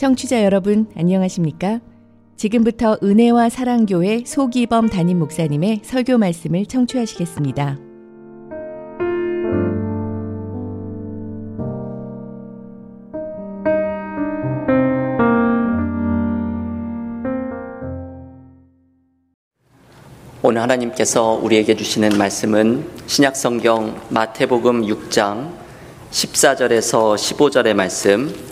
청취자 여러분, 안녕하십니까? 지금부터 은혜와 사랑교회 소기범 담임 목사님의 설교 말씀을 청취하시겠습니다. 오늘 하나님께서 우리에게 주시는 말씀은 신약성경 마태복음 6장 14절에서 15절의 말씀,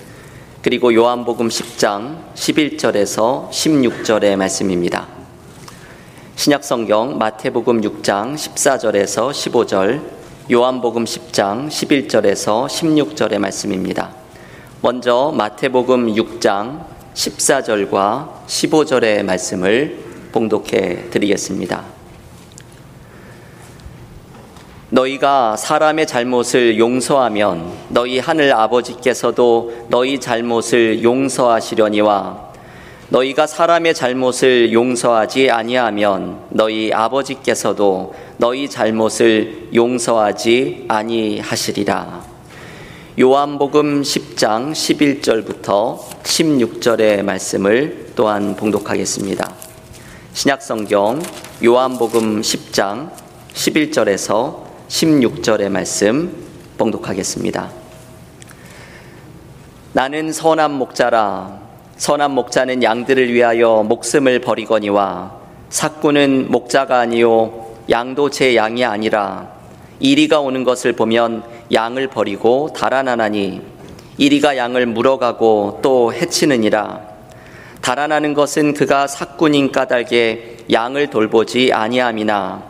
그리고 요한복음 10장 11절에서 16절의 말씀입니다. 신약성경 마태복음 6장 14절에서 15절, 요한복음 10장 11절에서 16절의 말씀입니다. 먼저 마태복음 6장 14절과 15절의 말씀을 봉독해 드리겠습니다. 너희가 사람의 잘못을 용서하면 너희 하늘 아버지께서도 너희 잘못을 용서하시려니와 너희가 사람의 잘못을 용서하지 아니하면 너희 아버지께서도 너희 잘못을 용서하지 아니하시리라. 요한복음 10장 11절부터 16절의 말씀을 또한 봉독하겠습니다. 신약성경 요한복음 10장 11절에서 16절의 말씀 봉독하겠습니다. 나는 선한 목자라 선한 목자는 양들을 위하여 목숨을 버리거니와 사꾼은 목자가 아니요 양도 제 양이 아니라 이리가 오는 것을 보면 양을 버리고 달아나나니 이리가 양을 물어가고 또 해치느니라 달아나는 것은 그가 사꾼인 까닭에 양을 돌보지 아니함이나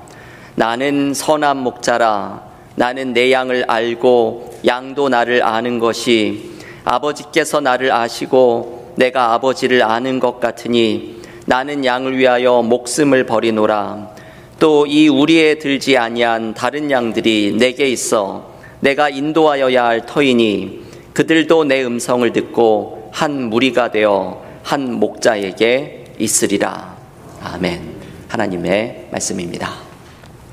나는 선한 목자라. 나는 내 양을 알고 양도 나를 아는 것이 아버지께서 나를 아시고 내가 아버지를 아는 것 같으니 나는 양을 위하여 목숨을 버리노라. 또 이 우리에 들지 아니한 다른 양들이 내게 있어 내가 인도하여야 할 터이니 그들도 내 음성을 듣고 한 무리가 되어 한 목자에게 있으리라. 아멘. 하나님의 말씀입니다.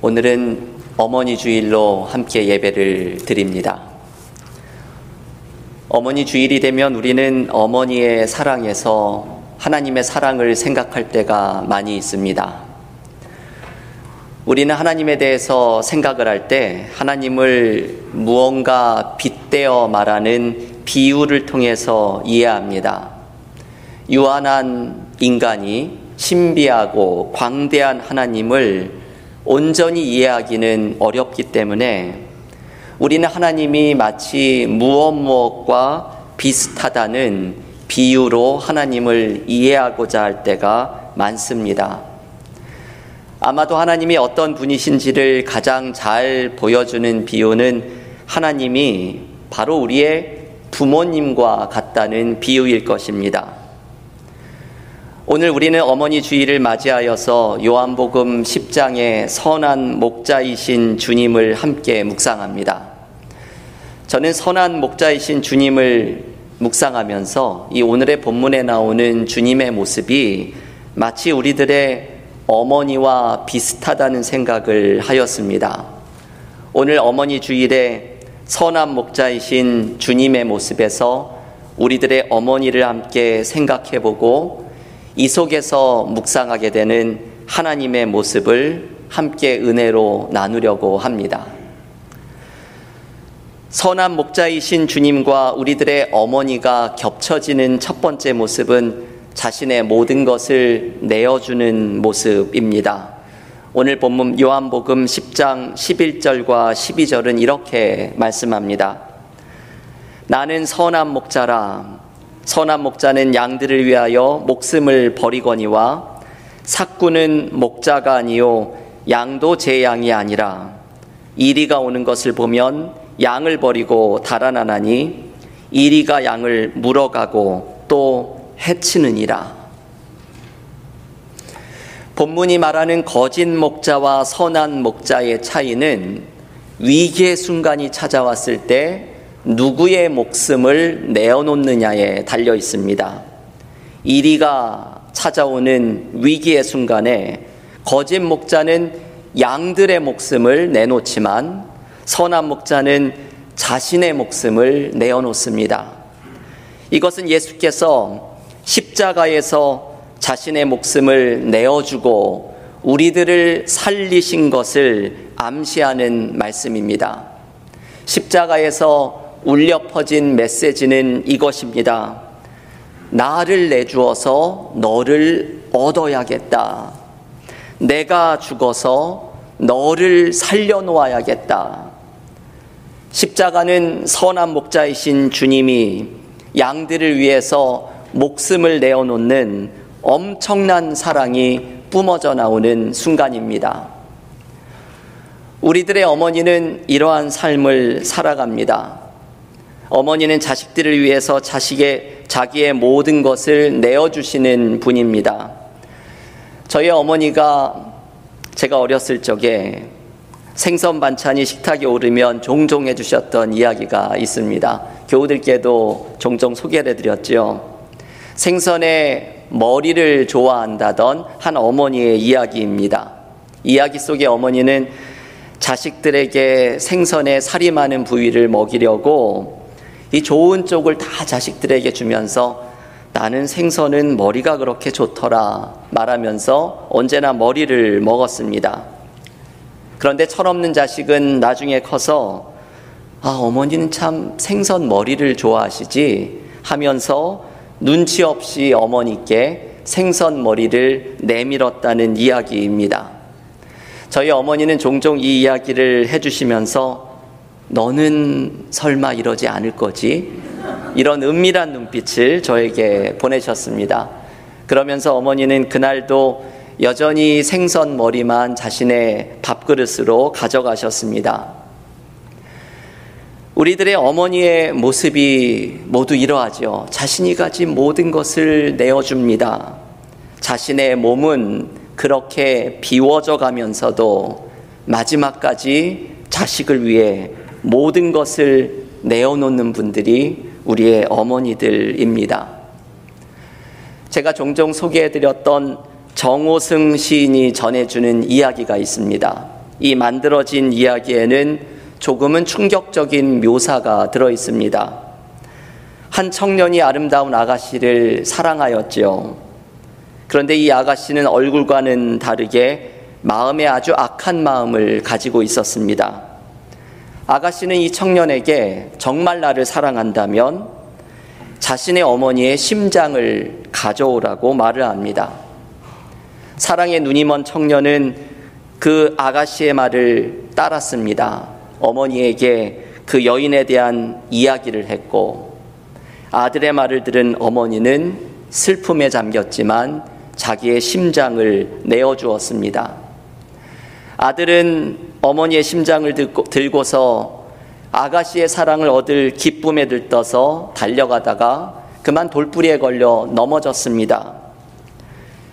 오늘은 어머니 주일로 함께 예배를 드립니다. 어머니 주일이 되면 우리는 어머니의 사랑에서 하나님의 사랑을 생각할 때가 많이 있습니다. 우리는 하나님에 대해서 생각을 할 때 하나님을 무언가 빗대어 말하는 비유를 통해서 이해합니다. 유한한 인간이 신비하고 광대한 하나님을 온전히 이해하기는 어렵기 때문에 우리는 하나님이 마치 무엇 무엇과 비슷하다는 비유로 하나님을 이해하고자 할 때가 많습니다. 아마도 하나님이 어떤 분이신지를 가장 잘 보여주는 비유는 하나님이 바로 우리의 부모님과 같다는 비유일 것입니다. 오늘 우리는 어머니 주일을 맞이하여서 요한복음 10장의 선한 목자이신 주님을 함께 묵상합니다. 저는 선한 목자이신 주님을 묵상하면서 이 오늘의 본문에 나오는 주님의 모습이 마치 우리들의 어머니와 비슷하다는 생각을 하였습니다. 오늘 어머니 주일에 선한 목자이신 주님의 모습에서 우리들의 어머니를 함께 생각해 보고 이 속에서 묵상하게 되는 하나님의 모습을 함께 은혜로 나누려고 합니다. 선한 목자이신 주님과 우리들의 어머니가 겹쳐지는 첫 번째 모습은 자신의 모든 것을 내어주는 모습입니다. 오늘 본문 요한복음 10장 11절과 12절은 이렇게 말씀합니다. 나는 선한 목자라 선한 목자는 양들을 위하여 목숨을 버리거니와 사꾼은 목자가 아니요 양도 제 양이 아니라 이리가 오는 것을 보면 양을 버리고 달아나나니 이리가 양을 물어가고 또 해치느니라. 본문이 말하는 거짓 목자와 선한 목자의 차이는 위기의 순간이 찾아왔을 때 누구의 목숨을 내어놓느냐에 달려 있습니다. 이리가 찾아오는 위기의 순간에 거짓 목자는 양들의 목숨을 내놓지만 선한 목자는 자신의 목숨을 내어놓습니다. 이것은 예수께서 십자가에서 자신의 목숨을 내어주고 우리들을 살리신 것을 암시하는 말씀입니다. 십자가에서 울려 퍼진 메시지는 이것입니다. 나를 내주어서 너를 얻어야겠다. 내가 죽어서 너를 살려놓아야겠다. 십자가는 선한 목자이신 주님이 양들을 위해서 목숨을 내어놓는 엄청난 사랑이 뿜어져 나오는 순간입니다. 우리들의 어머니는 이러한 삶을 살아갑니다. 어머니는 자식들을 위해서 자식의 자기의 모든 것을 내어 주시는 분입니다. 저희 어머니가 제가 어렸을 적에 생선 반찬이 식탁에 오르면 종종 해주셨던 이야기가 있습니다. 교우들께도 종종 소개를 해드렸죠. 생선의 머리를 좋아한다던 한 어머니의 이야기입니다. 이야기 속의 어머니는 자식들에게 생선의 살이 많은 부위를 먹이려고 이 좋은 쪽을 다 자식들에게 주면서 나는 생선은 머리가 그렇게 좋더라 말하면서 언제나 머리를 먹었습니다. 그런데 철없는 자식은 나중에 커서 아, 어머니는 참 생선 머리를 좋아하시지 하면서 눈치 없이 어머니께 생선 머리를 내밀었다는 이야기입니다. 저희 어머니는 종종 이 이야기를 해주시면서 너는 설마 이러지 않을 거지? 이런 은밀한 눈빛을 저에게 보내셨습니다. 그러면서 어머니는 그날도 여전히 생선 머리만 자신의 밥그릇으로 가져가셨습니다. 우리들의 어머니의 모습이 모두 이러하죠. 자신이 가진 모든 것을 내어줍니다. 자신의 몸은 그렇게 비워져 가면서도 마지막까지 자식을 위해 모든 것을 내어놓는 분들이 우리의 어머니들입니다. 제가 종종 소개해드렸던 정호승 시인이 전해주는 이야기가 있습니다. 이 만들어진 이야기에는 조금은 충격적인 묘사가 들어 있습니다. 한 청년이 아름다운 아가씨를 사랑하였지요. 그런데 이 아가씨는 얼굴과는 다르게 마음에 아주 악한 마음을 가지고 있었습니다. 아가씨는 이 청년에게 정말 나를 사랑한다면 자신의 어머니의 심장을 가져오라고 말을 합니다. 사랑의 눈이 먼 청년은 그 아가씨의 말을 따랐습니다. 어머니에게 그 여인에 대한 이야기를 했고 아들의 말을 들은 어머니는 슬픔에 잠겼지만 자기의 심장을 내어주었습니다. 아들은 어머니의 심장을 들고 서 아가씨의 사랑을 얻을 기쁨에 들떠서 달려가다가 그만 돌부리에 걸려 넘어졌습니다.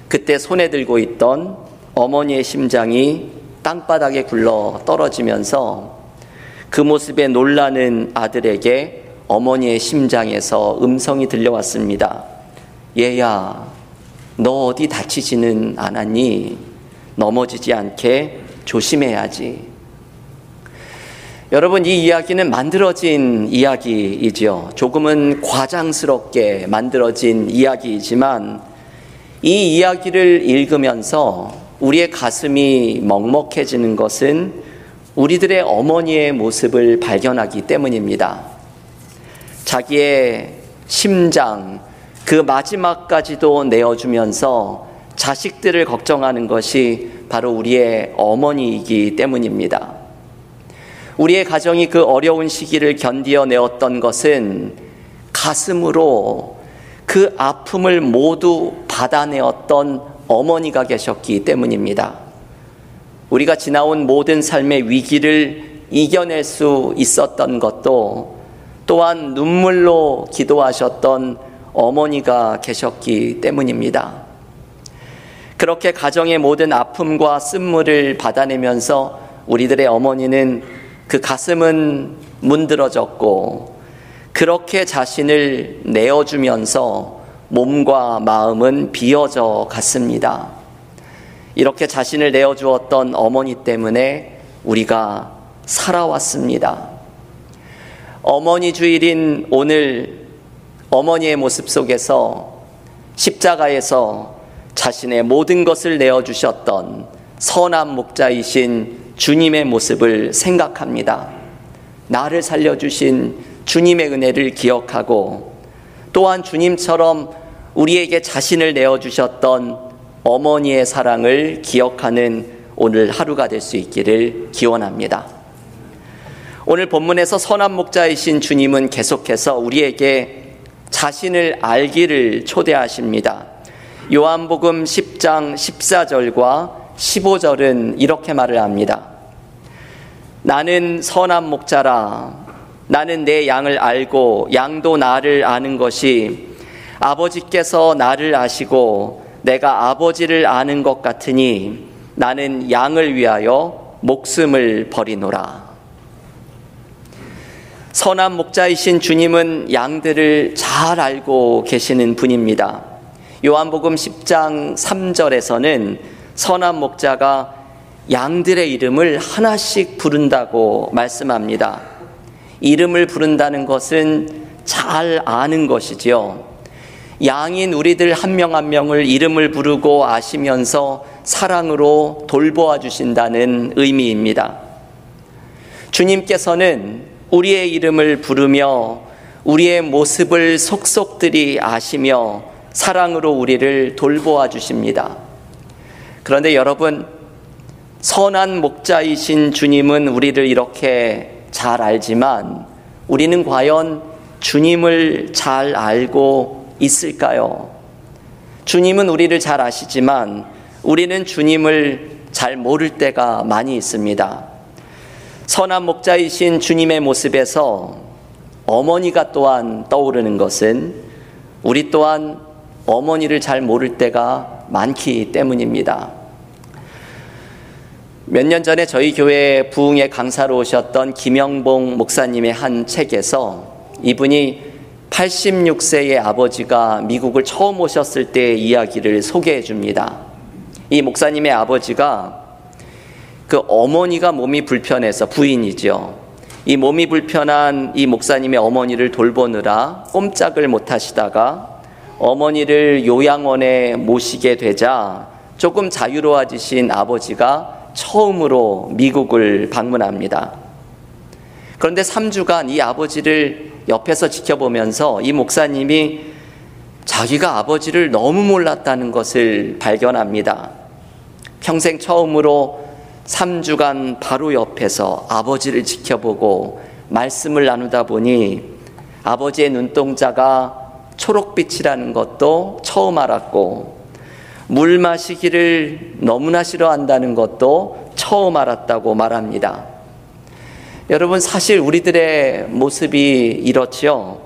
그때 손에 들고 있던 어머니의 심장이 땅바닥에 굴러 떨어지면서 그 모습에 놀라는 아들에게 어머니의 심장에서 음성이 들려왔습니다. 얘야, 너 어디 다치지는 않았니? 넘어지지 않게 조심해야지. 여러분, 이 이야기는 만들어진 이야기이지요. 조금은 과장스럽게 만들어진 이야기이지만 이 이야기를 읽으면서 우리의 가슴이 먹먹해지는 것은 우리들의 어머니의 모습을 발견하기 때문입니다. 자기의 심장, 그 마지막까지도 내어주면서 자식들을 걱정하는 것이 바로 우리의 어머니이기 때문입니다. 우리의 가정이 그 어려운 시기를 견디어 내었던 것은 가슴으로 그 아픔을 모두 받아내었던 어머니가 계셨기 때문입니다. 우리가 지나온 모든 삶의 위기를 이겨낼 수 있었던 것도 또한 눈물로 기도하셨던 어머니가 계셨기 때문입니다. 그렇게 가정의 모든 아픔과 쓴물을 받아내면서 우리들의 어머니는 그 가슴은 문드러졌고 그렇게 자신을 내어주면서 몸과 마음은 비어져 갔습니다. 이렇게 자신을 내어주었던 어머니 때문에 우리가 살아왔습니다. 어머니 주일인 오늘 어머니의 모습 속에서 십자가에서 자신의 모든 것을 내어주셨던 선한 목자이신 주님의 모습을 생각합니다. 나를 살려주신 주님의 은혜를 기억하고 또한 주님처럼 우리에게 자신을 내어주셨던 어머니의 사랑을 기억하는 오늘 하루가 될 수 있기를 기원합니다. 오늘 본문에서 선한 목자이신 주님은 계속해서 우리에게 자신을 알기를 초대하십니다. 요한복음 10장 14절과 15절은 이렇게 말을 합니다. 나는 선한 목자라. 나는 내 양을 알고 양도 나를 아는 것이 아버지께서 나를 아시고 내가 아버지를 아는 것 같으니 나는 양을 위하여 목숨을 버리노라. 선한 목자이신 주님은 양들을 잘 알고 계시는 분입니다. 요한복음 10장 3절에서는 선한 목자가 양들의 이름을 하나씩 부른다고 말씀합니다. 이름을 부른다는 것은 잘 아는 것이지요. 양인 우리들 한 명한 한 명을 이름을 부르고 아시면서 사랑으로 돌보아 주신다는 의미입니다. 주님께서는 우리의 이름을 부르며 우리의 모습을 속속들이 아시며 사랑으로 우리를 돌보아 주십니다. 그런데 여러분, 선한 목자이신 주님은 우리를 이렇게 잘 알지만 우리는 과연 주님을 잘 알고 있을까요? 주님은 우리를 잘 아시지만 우리는 주님을 잘 모를 때가 많이 있습니다. 선한 목자이신 주님의 모습에서 어머니가 또한 떠오르는 것은 우리 또한 어머니를 잘 모를 때가 많기 때문입니다. 몇 년 전에 저희 교회 부흥의 강사로 오셨던 김영봉 목사님의 한 책에서 이분이 86세의 아버지가 미국을 처음 오셨을 때의 이야기를 소개해 줍니다. 이 목사님의 아버지가 그 어머니가 몸이 불편해서 부인이죠. 이 몸이 불편한 이 목사님의 어머니를 돌보느라 꼼짝을 못 하시다가 어머니를 요양원에 모시게 되자 조금 자유로워지신 아버지가 처음으로 미국을 방문합니다. 그런데 3주간 이 아버지를 옆에서 지켜보면서 이 목사님이 자기가 아버지를 너무 몰랐다는 것을 발견합니다. 평생 처음으로 3주간 바로 옆에서 아버지를 지켜보고 말씀을 나누다 보니 아버지의 눈동자가 초록빛이라는 것도 처음 알았고 물 마시기를 너무나 싫어한다는 것도 처음 알았다고 말합니다. 여러분, 사실 우리들의 모습이 이렇지요.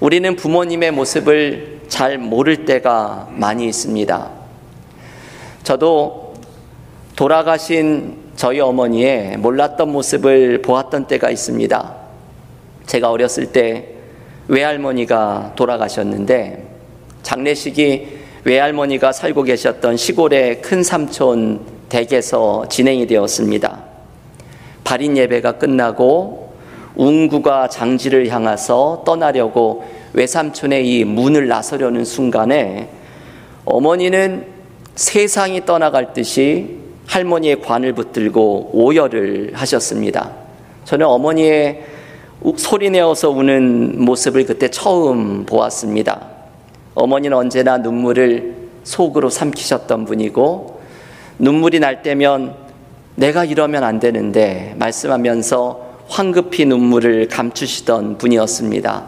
우리는 부모님의 모습을 잘 모를 때가 많이 있습니다. 저도 돌아가신 저희 어머니의 몰랐던 모습을 보았던 때가 있습니다. 제가 어렸을 때 외할머니가 돌아가셨는데 장례식이 외할머니가 살고 계셨던 시골의 큰 삼촌 댁에서 진행이 되었습니다. 발인 예배가 끝나고 웅구가 장지를 향해서 떠나려고 외삼촌의 이 문을 나서려는 순간에 어머니는 세상이 떠나갈 듯이 할머니의 관을 붙들고 오열을 하셨습니다. 저는 어머니의 소리내어서 우는 모습을 그때 처음 보았습니다. 어머니는 언제나 눈물을 속으로 삼키셨던 분이고 눈물이 날 때면 내가 이러면 안 되는데 말씀하면서 황급히 눈물을 감추시던 분이었습니다.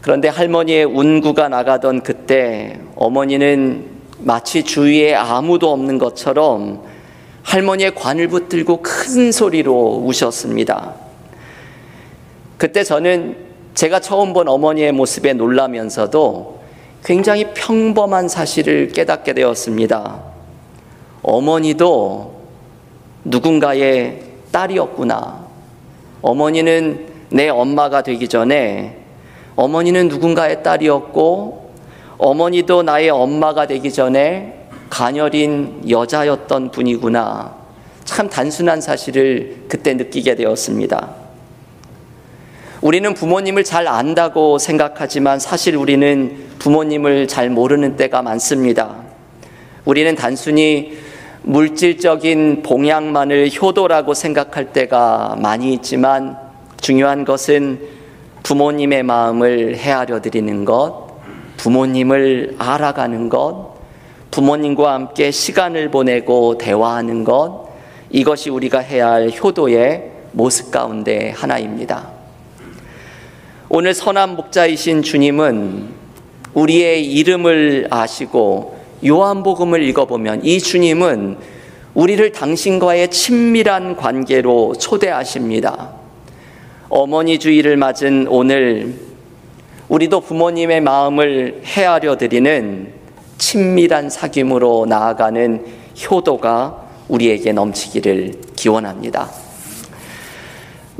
그런데 할머니의 운구가 나가던 그때 어머니는 마치 주위에 아무도 없는 것처럼 할머니의 관을 붙들고 큰 소리로 우셨습니다. 그때 저는 제가 처음 본 어머니의 모습에 놀라면서도 굉장히 평범한 사실을 깨닫게 되었습니다. 어머니도 누군가의 딸이었구나. 어머니는 내 엄마가 되기 전에 어머니는 누군가의 딸이었고 어머니도 나의 엄마가 되기 전에 가녀린 여자였던 분이구나. 참 단순한 사실을 그때 느끼게 되었습니다. 우리는 부모님을 잘 안다고 생각하지만 사실 우리는 부모님을 잘 모르는 때가 많습니다. 우리는 단순히 물질적인 봉양만을 효도라고 생각할 때가 많이 있지만 중요한 것은 부모님의 마음을 헤아려 드리는 것, 부모님을 알아가는 것, 부모님과 함께 시간을 보내고 대화하는 것, 이것이 우리가 해야 할 효도의 모습 가운데 하나입니다. 오늘 선한 목자이신 주님은 우리의 이름을 아시고 요한복음을 읽어보면 이 주님은 우리를 당신과의 친밀한 관계로 초대하십니다. 어머니 주의를 맞은 오늘 우리도 부모님의 마음을 헤아려 드리는 친밀한 사귐으로 나아가는 효도가 우리에게 넘치기를 기원합니다.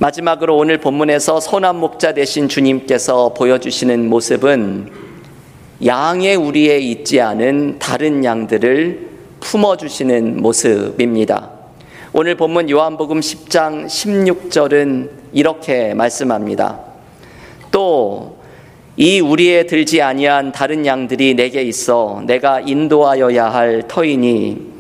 마지막으로 오늘 본문에서 선한 목자 되신 주님께서 보여주시는 모습은 양의 우리에 있지 않은 다른 양들을 품어주시는 모습입니다. 오늘 본문 요한복음 10장 16절은 이렇게 말씀합니다. 또 이 우리에 들지 아니한 다른 양들이 내게 있어 내가 인도하여야 할 터이니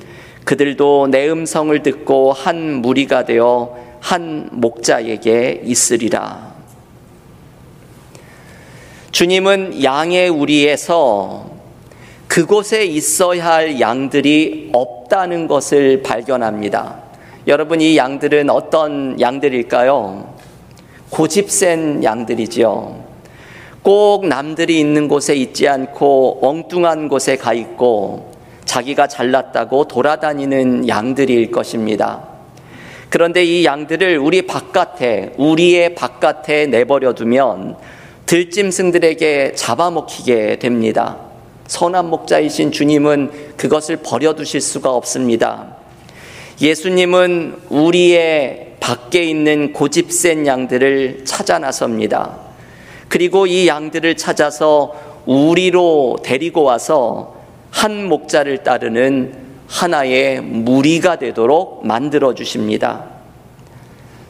그들도 내 음성을 듣고 한 무리가 되어 한 목자에게 있으리라. 주님은 양의 우리에서 그곳에 있어야 할 양들이 없다는 것을 발견합니다. 여러분, 이 양들은 어떤 양들일까요? 고집센 양들이지요. 꼭 남들이 있는 곳에 있지 않고 엉뚱한 곳에 가 있고 자기가 잘났다고 돌아다니는 양들일 것입니다. 그런데 이 양들을 우리 바깥에, 우리의 바깥에 내버려 두면 들짐승들에게 잡아먹히게 됩니다. 선한 목자이신 주님은 그것을 버려두실 수가 없습니다. 예수님은 우리의 밖에 있는 고집센 양들을 찾아 나섭니다. 그리고 이 양들을 찾아서 우리로 데리고 와서 한 목자를 따르는 하나의 무리가 되도록 만들어 주십니다.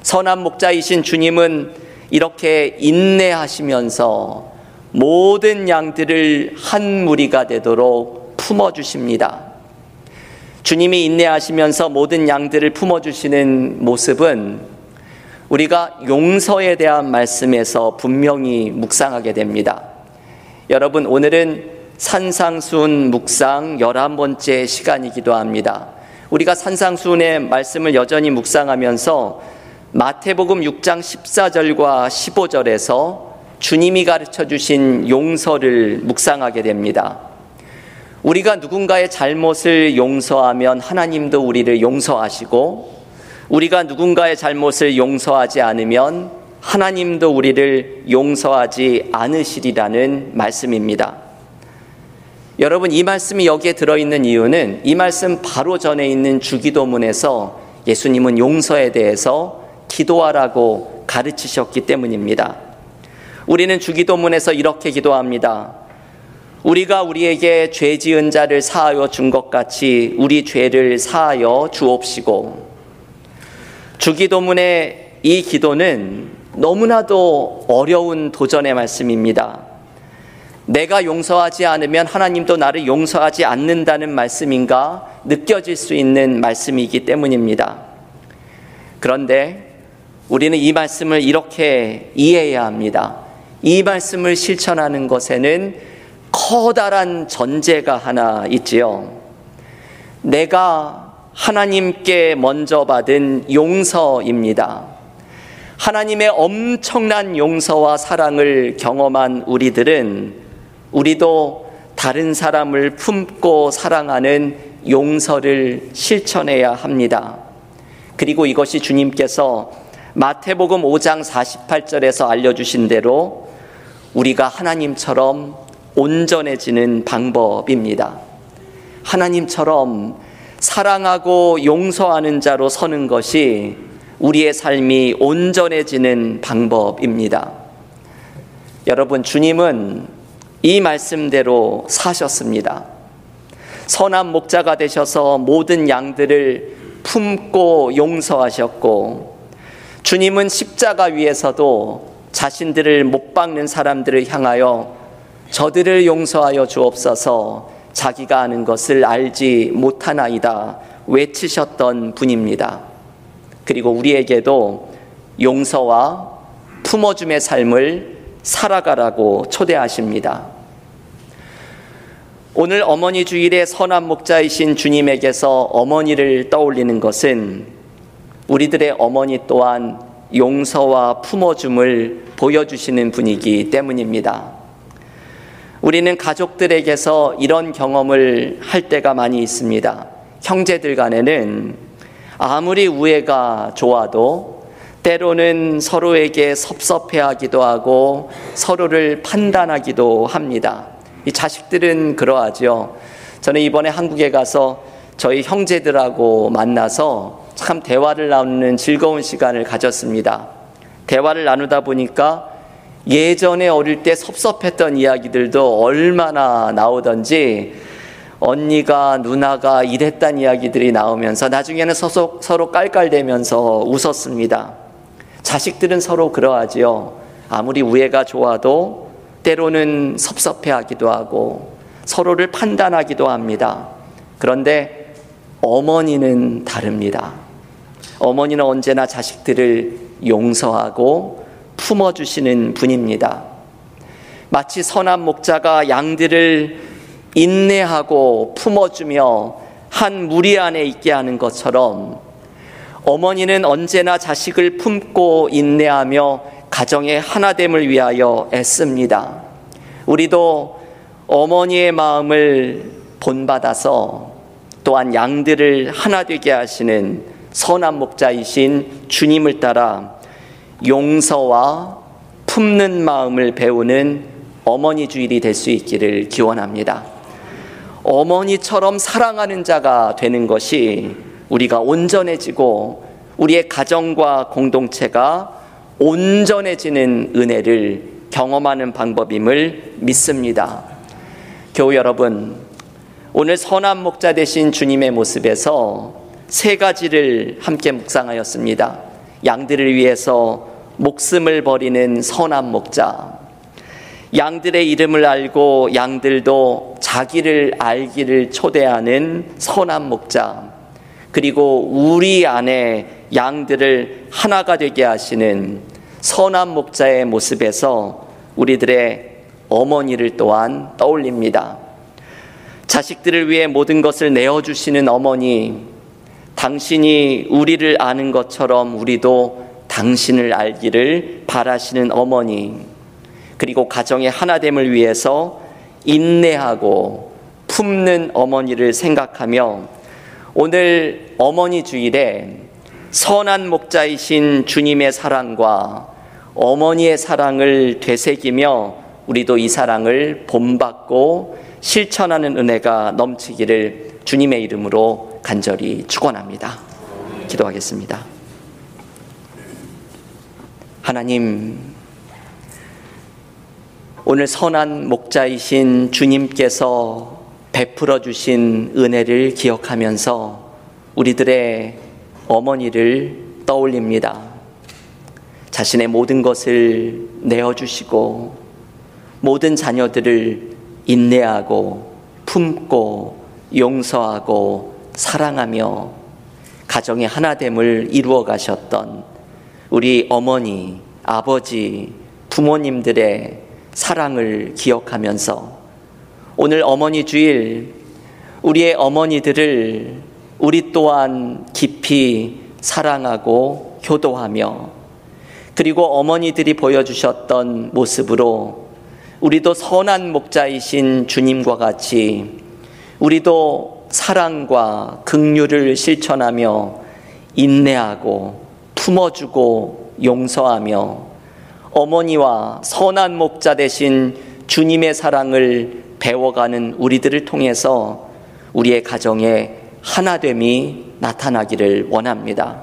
선한 목자이신 주님은 이렇게 인내하시면서 모든 양들을 한 무리가 되도록 품어 주십니다. 주님이 인내하시면서 모든 양들을 품어 주시는 모습은 우리가 용서에 대한 말씀에서 분명히 묵상하게 됩니다. 여러분, 오늘은 산상순 묵상 열한 번째 시간이기도 합니다. 우리가 산상순의 말씀을 여전히 묵상하면서 마태복음 6장 14절과 15절에서 주님이 가르쳐 주신 용서를 묵상하게 됩니다. 우리가 누군가의 잘못을 용서하면 하나님도 우리를 용서하시고 우리가 누군가의 잘못을 용서하지 않으면 하나님도 우리를 용서하지 않으시리라는 말씀입니다. 여러분 이 말씀이 여기에 들어있는 이유는 이 말씀 바로 전에 있는 주기도문에서 예수님은 용서에 대해서 기도하라고 가르치셨기 때문입니다. 우리는 주기도문에서 이렇게 기도합니다. 우리가 우리에게 죄 지은 자를 사하여 준 것 같이 우리 죄를 사하여 주옵시고 주기도문의 이 기도는 너무나도 어려운 도전의 말씀입니다. 내가 용서하지 않으면 하나님도 나를 용서하지 않는다는 말씀인가 느껴질 수 있는 말씀이기 때문입니다. 그런데 우리는 이 말씀을 이렇게 이해해야 합니다. 이 말씀을 실천하는 것에는 커다란 전제가 하나 있지요. 내가 하나님께 먼저 받은 용서입니다. 하나님의 엄청난 용서와 사랑을 경험한 우리들은 우리도 다른 사람을 품고 사랑하는 용서를 실천해야 합니다. 그리고 이것이 주님께서 마태복음 5장 48절에서 알려주신 대로 우리가 하나님처럼 온전해지는 방법입니다. 하나님처럼 사랑하고 용서하는 자로 서는 것이 우리의 삶이 온전해지는 방법입니다. 여러분, 주님은 이 말씀대로 사셨습니다. 선한 목자가 되셔서 모든 양들을 품고 용서하셨고, 주님은 십자가 위에서도 자신들을 못 박는 사람들을 향하여 저들을 용서하여 주옵소서 자기가 아는 것을 알지 못하나이다 외치셨던 분입니다. 그리고 우리에게도 용서와 품어줌의 삶을 살아가라고 초대하십니다. 오늘 어머니 주일의 선한 목자이신 주님에게서 어머니를 떠올리는 것은 우리들의 어머니 또한 용서와 품어줌을 보여주시는 분이기 때문입니다. 우리는 가족들에게서 이런 경험을 할 때가 많이 있습니다. 형제들 간에는 아무리 우애가 좋아도 때로는 서로에게 섭섭해하기도 하고 서로를 판단하기도 합니다. 이 자식들은 그러하죠. 저는 이번에 한국에 가서 저희 형제들하고 만나서 참 대화를 나누는 즐거운 시간을 가졌습니다. 대화를 나누다 보니까 예전에 어릴 때 섭섭했던 이야기들도 얼마나 나오던지 언니가 누나가 이랬단 이야기들이 나오면서 나중에는 서로, 서로 깔깔대면서 웃었습니다. 자식들은 서로 그러하지요. 아무리 우애가 좋아도 때로는 섭섭해 하기도 하고 서로를 판단하기도 합니다. 그런데 어머니는 다릅니다. 어머니는 언제나 자식들을 용서하고 품어주시는 분입니다. 마치 선한 목자가 양들을 인내하고 품어주며 한 무리 안에 있게 하는 것처럼 어머니는 언제나 자식을 품고 인내하며 가정의 하나됨을 위하여 애씁니다. 우리도 어머니의 마음을 본받아서 또한 양들을 하나 되게 하시는 선한 목자이신 주님을 따라 용서와 품는 마음을 배우는 어머니 주일이 될 수 있기를 기원합니다. 어머니처럼 사랑하는 자가 되는 것이 우리가 온전해지고 우리의 가정과 공동체가 온전해지는 은혜를 경험하는 방법임을 믿습니다. 교우 여러분, 오늘 선한 목자 되신 주님의 모습에서 세 가지를 함께 묵상하였습니다. 양들을 위해서 목숨을 버리는 선한 목자, 양들의 이름을 알고 양들도 자기를 알기를 초대하는 선한 목자, 그리고 우리 안에 양들을 하나가 되게 하시는 선한 목자의 모습에서 우리들의 어머니를 또한 떠올립니다. 자식들을 위해 모든 것을 내어주시는 어머니, 당신이 우리를 아는 것처럼 우리도 당신을 알기를 바라시는 어머니, 그리고 가정의 하나됨을 위해서 인내하고 품는 어머니를 생각하며 오늘 어머니 주일에 선한 목자이신 주님의 사랑과 어머니의 사랑을 되새기며 우리도 이 사랑을 본받고 실천하는 은혜가 넘치기를 주님의 이름으로 간절히 축원합니다. 기도하겠습니다. 하나님 오늘 선한 목자이신 주님께서 베풀어 주신 은혜를 기억하면서 우리들의 어머니를 떠올립니다. 자신의 모든 것을 내어주시고 모든 자녀들을 인내하고 품고 용서하고 사랑하며 가정의 하나됨을 이루어 가셨던 우리 어머니, 아버지, 부모님들의 사랑을 기억하면서 오늘 어머니 주일 우리의 어머니들을 우리 또한 깊이 사랑하고 효도하며 그리고 어머니들이 보여주셨던 모습으로 우리도 선한 목자이신 주님과 같이 우리도 사랑과 긍휼을 실천하며 인내하고 품어주고 용서하며 어머니와 선한 목자 대신 주님의 사랑을 배워가는 우리들을 통해서 우리의 가정에 하나됨이 나타나기를 원합니다.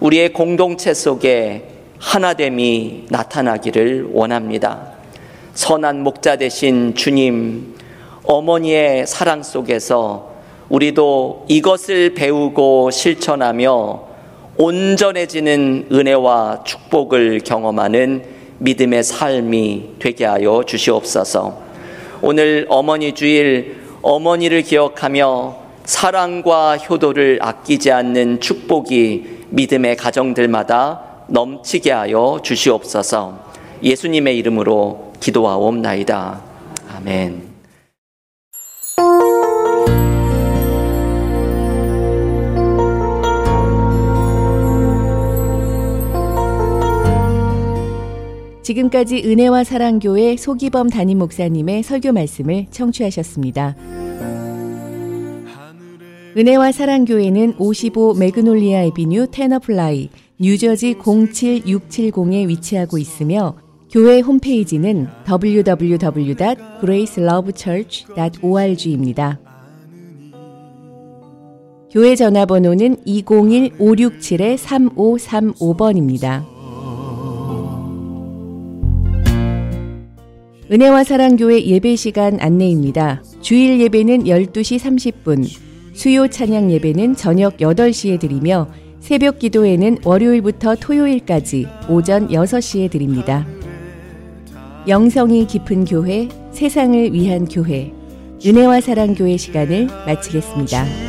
우리의 공동체 속에 하나됨이 나타나기를 원합니다. 선한 목자 되신 주님, 어머니의 사랑 속에서 우리도 이것을 배우고 실천하며 온전해지는 은혜와 축복을 경험하는 믿음의 삶이 되게 하여 주시옵소서. 오늘 어머니 주일 어머니를 기억하며 사랑과 효도를 아끼지 않는 축복이 믿음의 가정들마다 넘치게 하여 주시옵소서. 예수님의 이름으로 기도하옵나이다. 아멘. 지금까지 은혜와 사랑교회 소기범 담임 목사님의 설교 말씀을 청취하셨습니다. 은혜와 사랑교회는 55 매그놀리아 에비뉴 테너플라이 뉴저지 07670에 위치하고 있으며 교회 홈페이지는 www.gracelovechurch.org입니다. 교회 전화번호는 201-567-3535번입니다. 은혜와 사랑교회 예배 시간 안내입니다. 주일 예배는 12시 30분, 수요 찬양 예배는 저녁 8시에 드리며 새벽 기도회는 월요일부터 토요일까지 오전 6시에 드립니다. 영성이 깊은 교회, 세상을 위한 교회, 은혜와 사랑교회 시간을 마치겠습니다.